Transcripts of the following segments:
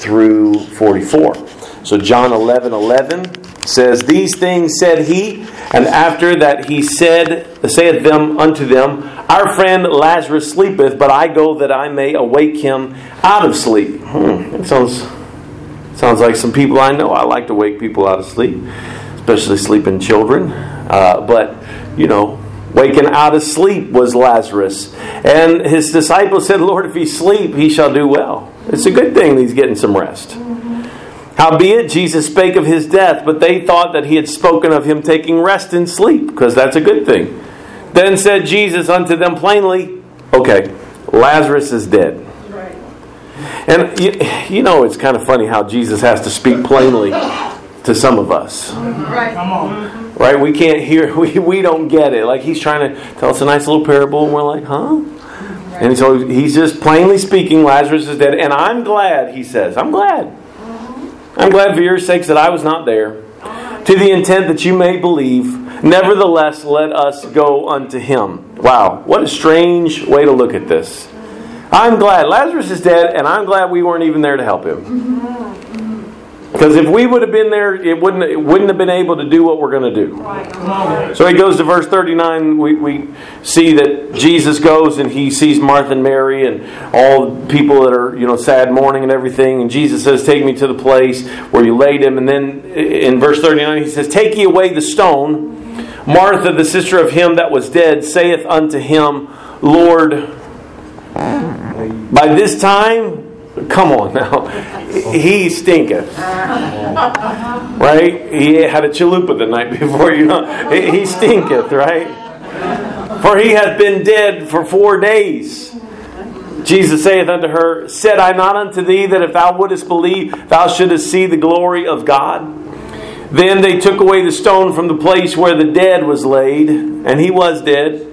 through 44. So John 11 11 says, These things said he, and after that he said, saith them unto them, Our friend Lazarus sleepeth, but I go that I may awake him out of sleep. Hmm, that sounds, sounds like some people I know. I like to wake people out of sleep, especially sleeping children. Uh, but, you know, waking out of sleep was Lazarus. And his disciples said, Lord, if he sleep, he shall do well. It's a good thing he's getting some rest. Howbeit, Jesus spake of his death, but they thought that he had spoken of him taking rest and sleep, because that's a good thing. Then said Jesus unto them plainly, Okay, Lazarus is dead. Right. And you, you know, it's kind of funny how Jesus has to speak plainly to some of us. Right. Come on. Right? We can't hear, we, we don't get it. Like he's trying to tell us a nice little parable, and we're like, huh? And so he's just plainly speaking, Lazarus is dead. And I'm glad, he says. I'm glad. I'm mm-hmm. glad for your sakes that I was not there, to the intent that you may believe. Nevertheless, let us go unto him. Wow, what a strange way to look at this. I'm glad Lazarus is dead, and I'm glad we weren't even there to help him. Mm-hmm. Because if we would have been there, it wouldn't, it wouldn't have been able to do what we're going to do. So he goes to verse 39. We, we see that Jesus goes and he sees Martha and Mary and all the people that are, you know, sad mourning and everything. And Jesus says, Take me to the place where you laid him. And then in verse 39, he says, Take ye away the stone. Martha, the sister of him that was dead, saith unto him, Lord, by this time Come on now. He stinketh. Right? He had a chalupa the night before, you know. He stinketh, right? For he hath been dead for four days. Jesus saith unto her, Said I not unto thee that if thou wouldest believe, thou shouldest see the glory of God? Then they took away the stone from the place where the dead was laid, and he was dead.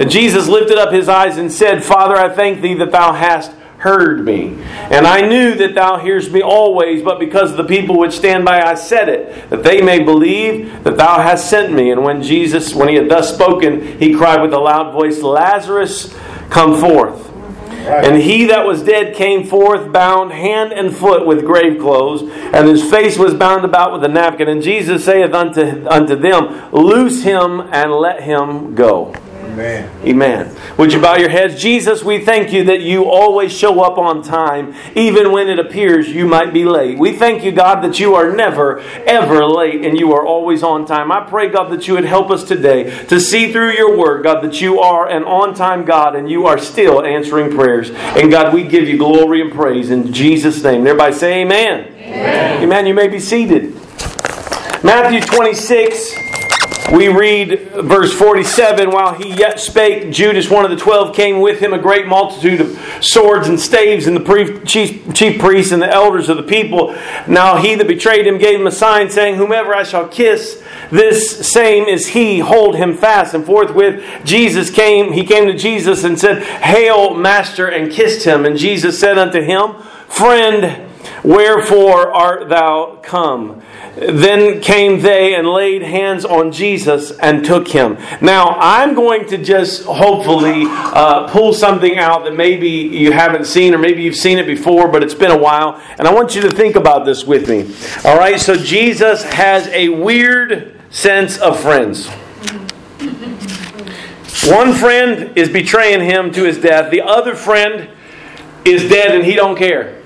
And Jesus lifted up his eyes and said, Father, I thank thee that thou hast heard me. And I knew that thou hearest me always, but because of the people which stand by, I said it, that they may believe that thou hast sent me. And when Jesus, when he had thus spoken, he cried with a loud voice, Lazarus, come forth. And he that was dead came forth, bound hand and foot with grave clothes, and his face was bound about with a napkin. And Jesus saith unto, unto them, Loose him and let him go. Amen. Amen. Would you bow your heads? Jesus, we thank you that you always show up on time, even when it appears you might be late. We thank you, God, that you are never, ever late and you are always on time. I pray, God, that you would help us today to see through your word, God, that you are an on time God and you are still answering prayers. And God, we give you glory and praise in Jesus' name. Everybody say amen. Amen. amen. You may be seated. Matthew 26 we read verse 47 while he yet spake, Judas, one of the twelve, came with him a great multitude of swords and staves, and the chief, priests and the elders of the people. Now he that betrayed him gave him a sign, saying, Whomever I shall kiss, this same is he, hold him fast. And forthwith Jesus came, he came to Jesus and said, Hail, Master, and kissed him. And Jesus said unto him, Friend, wherefore art thou come? Then came they and laid hands on Jesus and took him. Now, I'm going to just hopefully uh, pull something out that maybe you haven't seen or maybe you've seen it before, but it's been a while. And I want you to think about this with me. All right, so Jesus has a weird sense of friends. One friend is betraying him to his death. The other friend is dead and he don't care.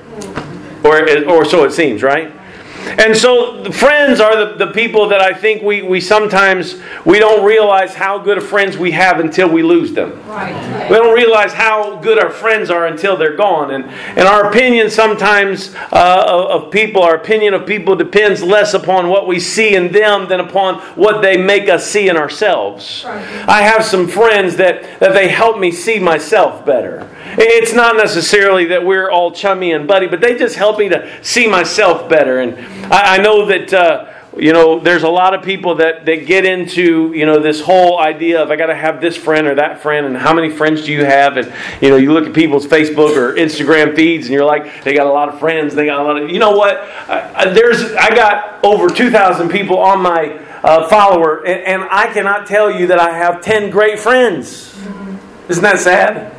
Or, or so it seems, right? And so friends are the, the people that I think we, we sometimes we don't realize how good of friends we have until we lose them. Right. We don't realize how good our friends are until they're gone. And, and our opinion sometimes uh, of people, our opinion of people depends less upon what we see in them than upon what they make us see in ourselves. Right. I have some friends that, that they help me see myself better. It's not necessarily that we're all chummy and buddy, but they just help me to see myself better. And I, I know that. Uh, you know, there's a lot of people that, that get into, you know, this whole idea of I got to have this friend or that friend and how many friends do you have? And, you know, you look at people's Facebook or Instagram feeds and you're like, they got a lot of friends. They got a lot of, you know what? I, there's, I got over 2,000 people on my uh, follower and, and I cannot tell you that I have 10 great friends. Isn't that sad?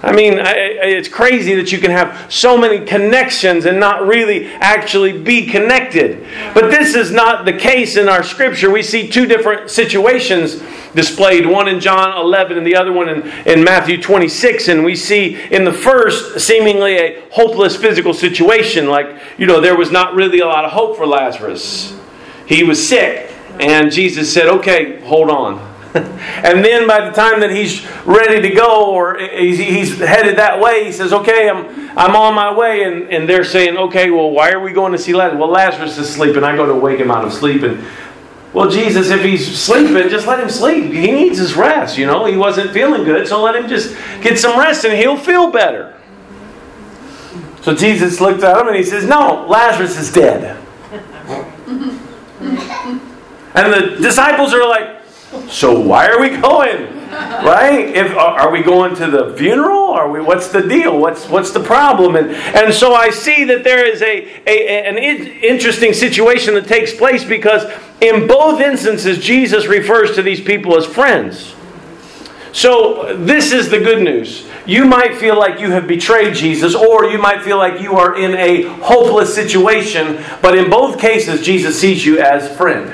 I mean, it's crazy that you can have so many connections and not really actually be connected. But this is not the case in our scripture. We see two different situations displayed one in John 11 and the other one in, in Matthew 26. And we see in the first, seemingly a hopeless physical situation. Like, you know, there was not really a lot of hope for Lazarus. He was sick, and Jesus said, Okay, hold on. and then by the time that he's ready to go or he's, headed that way, he says, Okay, I'm, I'm on my way. And, and they're saying, Okay, well, why are we going to see Lazarus? Well, Lazarus is sleeping. I go to wake him out of sleep. And, well, Jesus, if he's sleeping, just let him sleep. He needs his rest. You know, he wasn't feeling good, so let him just get some rest and he'll feel better. So Jesus looked at him and he says, No, Lazarus is dead. and the disciples are like, so why are we going? Right? If are we going to the funeral? Are we? What's the deal? What's what's the problem? And and so I see that there is a, a an interesting situation that takes place because in both instances Jesus refers to these people as friends. So this is the good news. You might feel like you have betrayed Jesus, or you might feel like you are in a hopeless situation, but in both cases, Jesus sees you as friend.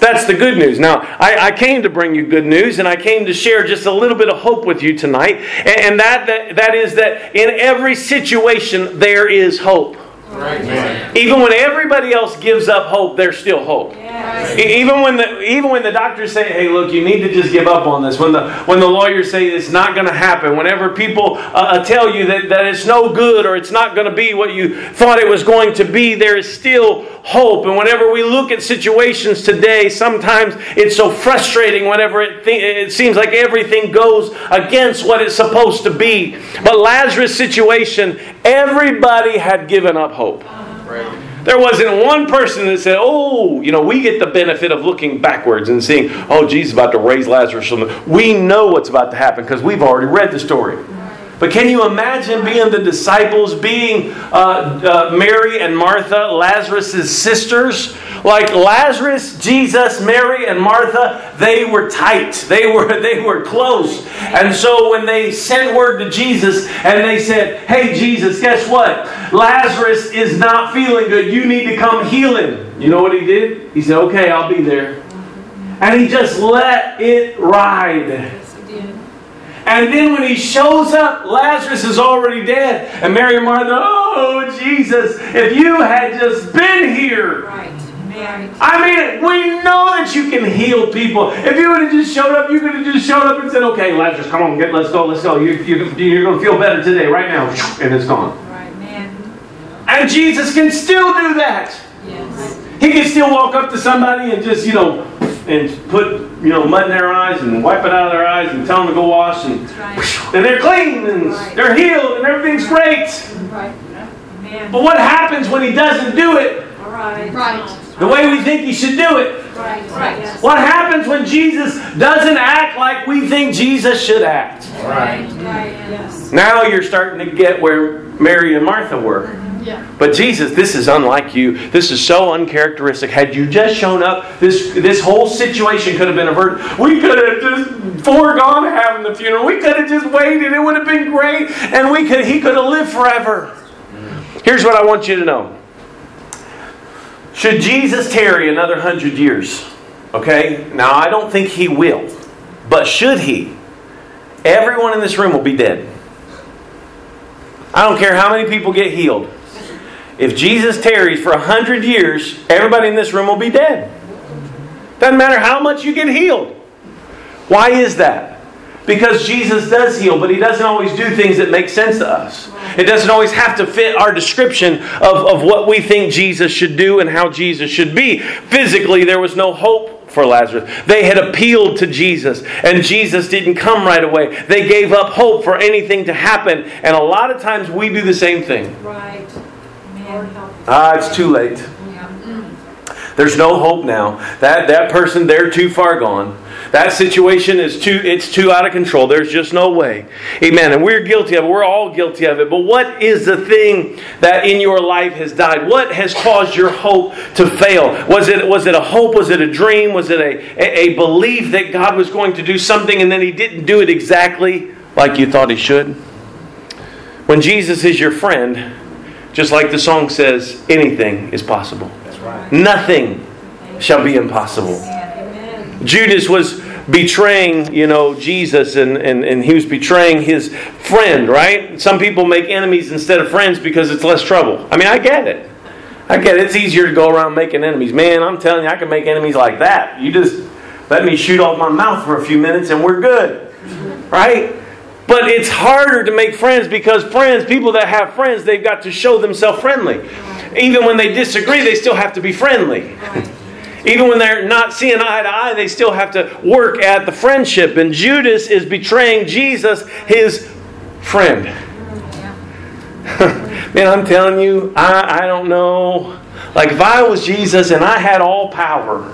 That's the good news. Now, I, I, came to bring you good news, and I came to share just a little bit of hope with you tonight. And, and that, that, that is that in every situation, there is hope. Right. Even when everybody else gives up hope, there's still hope. Yes. Even when the even when the doctors say, "Hey, look, you need to just give up on this," when the when the lawyers say it's not going to happen, whenever people uh, uh, tell you that, that it's no good or it's not going to be what you thought it was going to be, there is still hope. And whenever we look at situations today, sometimes it's so frustrating. Whenever it th- it seems like everything goes against what it's supposed to be, but Lazarus' situation, everybody had given up hope. There wasn't one person that said, Oh, you know, we get the benefit of looking backwards and seeing, oh, Jesus is about to raise Lazarus from the. We know what's about to happen because we've already read the story. But can you imagine being the disciples, being uh, uh, Mary and Martha, Lazarus' sisters? Like Lazarus, Jesus, Mary, and Martha, they were tight. They were, they were close. And so when they sent word to Jesus and they said, Hey, Jesus, guess what? Lazarus is not feeling good. You need to come heal him. You know what he did? He said, Okay, I'll be there. And he just let it ride. And then when he shows up, Lazarus is already dead. And Mary and Martha, oh, Jesus, if you had just been here. Right. I mean, we know that you can heal people. If you would have just showed up, you could have just showed up and said, okay, Lazarus, come on, get, let's go, let's go. You, you, you're going to feel better today, right now. And it's gone. Right, man. And Jesus can still do that. Yes. He can still walk up to somebody and just, you know, and put you know mud in their eyes and wipe it out of their eyes and tell them to go wash and right. and they're clean and right. they're healed and everything's great. Right. But what happens when he doesn't do it? Right. The way we think he should do it. Right. Right. What happens when Jesus doesn't act like we think Jesus should act? Right. right. Yes. Now you're starting to get where Mary and Martha were. But Jesus, this is unlike you. This is so uncharacteristic. Had you just shown up, this this whole situation could have been averted. We could have just foregone having the funeral. We could have just waited. It would have been great, and we could he could have lived forever. Here's what I want you to know. Should Jesus tarry another hundred years? Okay? Now I don't think he will. But should he? Everyone in this room will be dead. I don't care how many people get healed. If Jesus tarries for a hundred years, everybody in this room will be dead. Doesn't matter how much you get healed. Why is that? Because Jesus does heal, but He doesn't always do things that make sense to us. It doesn't always have to fit our description of, of what we think Jesus should do and how Jesus should be. Physically, there was no hope for Lazarus. They had appealed to Jesus, and Jesus didn't come right away. They gave up hope for anything to happen, and a lot of times we do the same thing. Right. Ah, it's too late. There's no hope now. That that person, they're too far gone. That situation is too it's too out of control. There's just no way. Amen. And we're guilty of it. We're all guilty of it. But what is the thing that in your life has died? What has caused your hope to fail? Was it was it a hope? Was it a dream? Was it a, a, a belief that God was going to do something and then he didn't do it exactly like you thought he should? When Jesus is your friend, just like the song says, anything is possible. Right. Nothing shall be impossible. Judas was betraying, you know, Jesus and, and, and he was betraying his friend, right? Some people make enemies instead of friends because it's less trouble. I mean, I get it. I get it. It's easier to go around making enemies. Man, I'm telling you, I can make enemies like that. You just let me shoot off my mouth for a few minutes and we're good. Right? But it's harder to make friends because friends, people that have friends, they've got to show themselves friendly. Even when they disagree, they still have to be friendly. Even when they're not seeing eye to eye, they still have to work at the friendship. And Judas is betraying Jesus, his friend. Man, I'm telling you, I, I don't know. Like if I was Jesus and I had all power,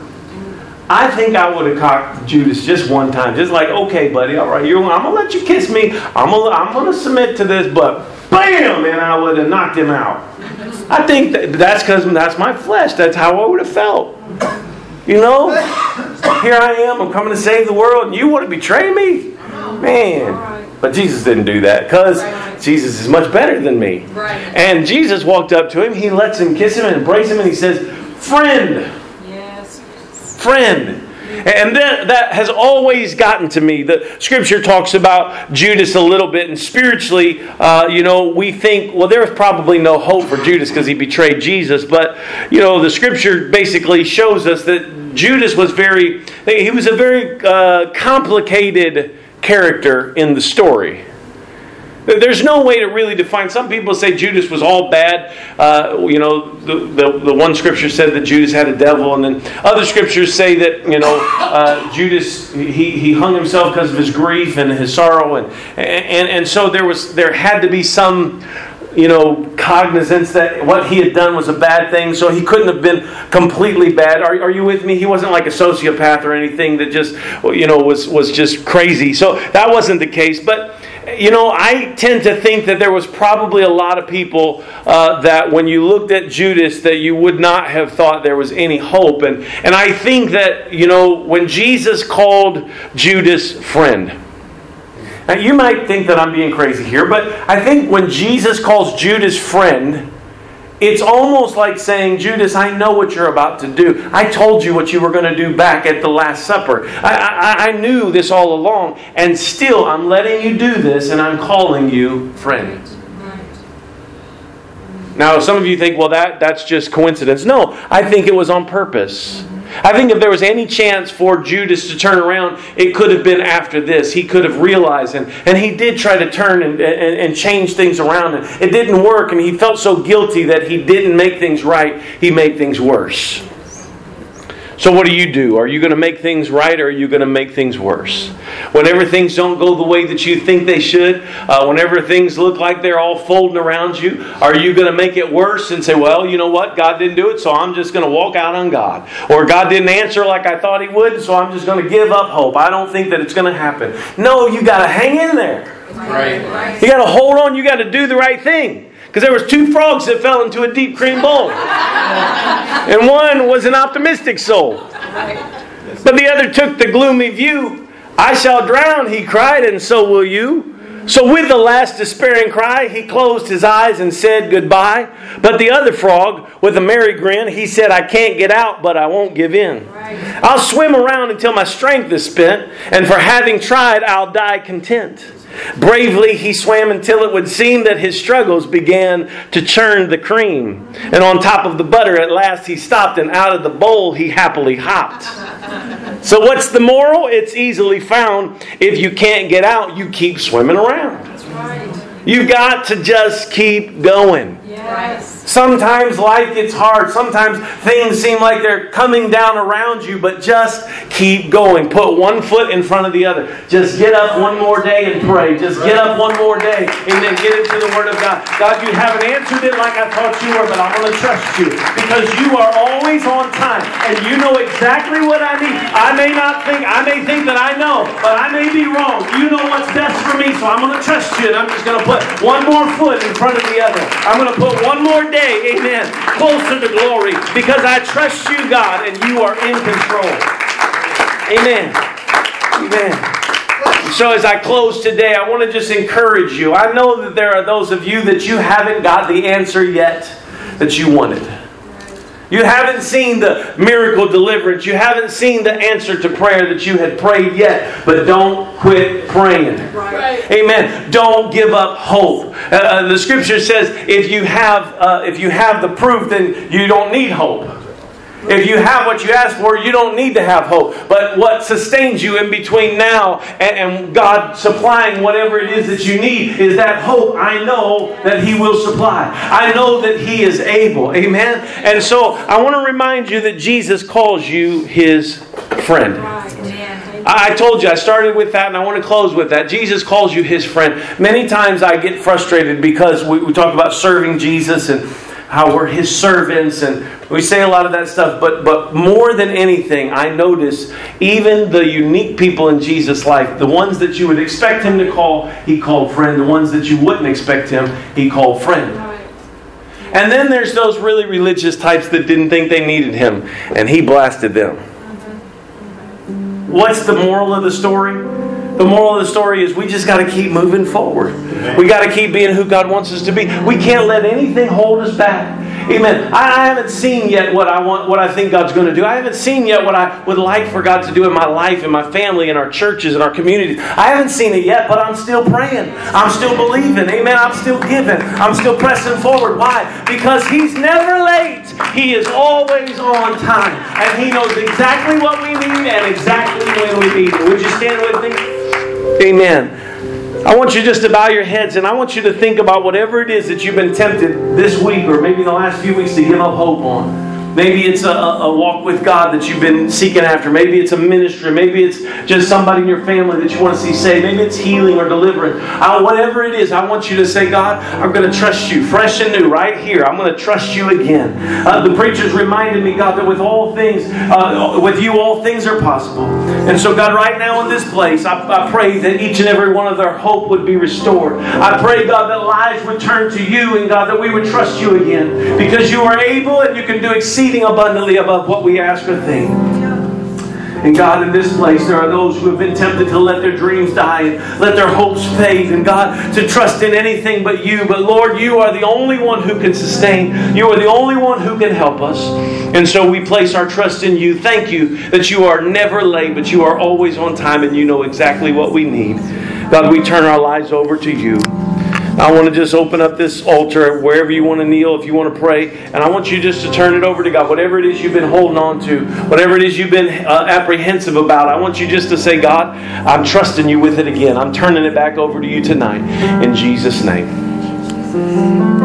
I think I would have cocked Judas just one time, just like, okay, buddy, all right, I'm gonna let you kiss me. I'm gonna, I'm gonna submit to this, but bam, and I would have knocked him out. I think that that's because that's my flesh. That's how I would have felt. You know, here I am. I'm coming to save the world, and you want to betray me, man. But Jesus didn't do that because Jesus is much better than me. And Jesus walked up to him. He lets him kiss him and embrace him, and he says, "Friend." Friend. And that, that has always gotten to me. The scripture talks about Judas a little bit, and spiritually, uh, you know, we think, well, there's probably no hope for Judas because he betrayed Jesus. But, you know, the scripture basically shows us that Judas was very, he was a very uh, complicated character in the story. There's no way to really define. Some people say Judas was all bad. Uh, you know, the, the, the, one scripture said that Judas had a devil, and then other scriptures say that you know uh, Judas he, he hung himself because of his grief and his sorrow, and, and and so there was there had to be some you know cognizance that what he had done was a bad thing, so he couldn't have been completely bad. Are, are you with me? He wasn't like a sociopath or anything that just you know was was just crazy. So that wasn't the case, but you know, I tend to think that there was probably a lot of people uh, that when you looked at Judas, that you would not have thought there was any hope. And, and I think that, you know, when Jesus called Judas friend, now you might think that I'm being crazy here, but I think when Jesus calls Judas friend, it's almost like saying, Judas, I know what you're about to do. I told you what you were going to do back at the Last Supper. I, I, I, knew this all along, and still I'm letting you do this, and I'm calling you friend. Now, some of you think, well, that, that's just coincidence. No, I think it was on purpose. I think if there was any chance for Judas to turn around, it could have been after this. He could have realized, and, and he did try to turn and, and, and change things around, and it didn't work, and he felt so guilty that he didn't make things right, he made things worse. So, what do you do? Are you going to make things right or are you going to make things worse? Whenever things don't go the way that you think they should, uh, whenever things look like they're all folding around you, are you going to make it worse and say, well, you know what? God didn't do it, so I'm just going to walk out on God? Or God didn't answer like I thought He would, so I'm just going to give up hope. I don't think that it's going to happen. No, you got to hang in there. Right. You got to hold on. You got to do the right thing. Because there was two frogs that fell into a deep cream bowl. and one was an optimistic soul. But the other took the gloomy view. I shall drown, he cried, and so will you. So, with the last despairing cry, he closed his eyes and said goodbye. But the other frog, with a merry grin, he said, I can't get out, but I won't give in. I'll swim around until my strength is spent, and for having tried, I'll die content. Bravely he swam until it would seem that his struggles began to churn the cream. And on top of the butter, at last he stopped, and out of the bowl he happily hopped. So, what's the moral? It's easily found. If you can't get out, you keep swimming around. You've got to just keep going. Yes. Sometimes life gets hard. Sometimes things seem like they're coming down around you, but just keep going. Put one foot in front of the other. Just get up one more day and pray. Just get up one more day and then get into the Word of God. God, you haven't answered it like I thought you were, but I'm going to trust you because you are always on time and you know exactly what I need. I may not think, I may think that I know, but I may be wrong. You know what's best for me, so I'm going to trust you and I'm just going to put one more foot in front of the other. I'm going to put one more day, amen, closer to glory because I trust you, God, and you are in control. Amen. Amen. so, as I close today, I want to just encourage you. I know that there are those of you that you haven't got the answer yet that you wanted. You haven't seen the miracle deliverance. You haven't seen the answer to prayer that you had prayed yet. But don't quit praying. Right. Amen. Don't give up hope. Uh, uh, the scripture says if you have uh, if you have the proof, then you don't need hope. If you have what you ask for, you don't need to have hope. But what sustains you in between now and, and, God supplying whatever it is that you need is that hope. I know that He will supply. I know that He is able. Amen. And so I want to remind you that Jesus calls you His friend. I told you, I started with that and I want to close with that. Jesus calls you his friend. Many times I get frustrated because we, we talk about serving Jesus and how we're his servants and we say a lot of that stuff but but more than anything i notice even the unique people in jesus life the ones that you would expect him to call he called friend. The ones that you wouldn't expect him he called friend. And then there's those really religious types that didn't think they needed him and he blasted them. Mm-hmm. Mm-hmm. What's the moral of the story the moral of the story is we just got to keep moving forward. We got to keep being who God wants us to be. We can't let anything hold us back. Amen. I, haven't seen yet what I want, what I think God's going to do. I haven't seen yet what I would like for God to do in my life, in my family, in our churches, in our communities. I haven't seen it yet, but I'm still praying. I'm still believing. Amen. I'm still giving. I'm still pressing forward. Why? Because He's never late. He is always on time, and He knows exactly what we need and exactly when we need it. Would you stand with me? Amen. I want you just to bow your heads and I want you to think about whatever it is that you've been tempted this week or maybe the last few weeks to give up hope on. Maybe it's a, a, walk with God that you've been seeking after. Maybe it's a ministry. Maybe it's just somebody in your family that you want to see saved. Maybe it's healing or deliverance. Uh, whatever it is, I want you to say, God, I'm going to trust you, fresh and new, right here. I'm going to trust you again. Uh, the preachers reminded me, God, that with all things, uh, with you, all things are possible. And so, God, right now in this place, I, I pray that each and every one of their hope would be restored. I pray, God, that lives would turn to you, and God, that we would trust you again because you are able and you can do exceedingly exceeding abundantly above what we ask or think. And God, in this place, there are those who have been tempted to let their dreams die and let their hopes fade, and God, to trust in anything but you. But Lord, you are the only one who can sustain. You are the only one who can help us. And so we place our trust in you. Thank you that you are never late, but you are always on time and you know exactly what we need. God, we turn our lives over to you. I want to just open up this altar wherever you want to kneel, if you want to pray, and I want you just to turn it over to God. Whatever it is you've been holding on to, whatever it is you've been uh, apprehensive about, I want you just to say, God, I'm trusting you with it again. I'm turning it back over to you tonight. In Jesus' name.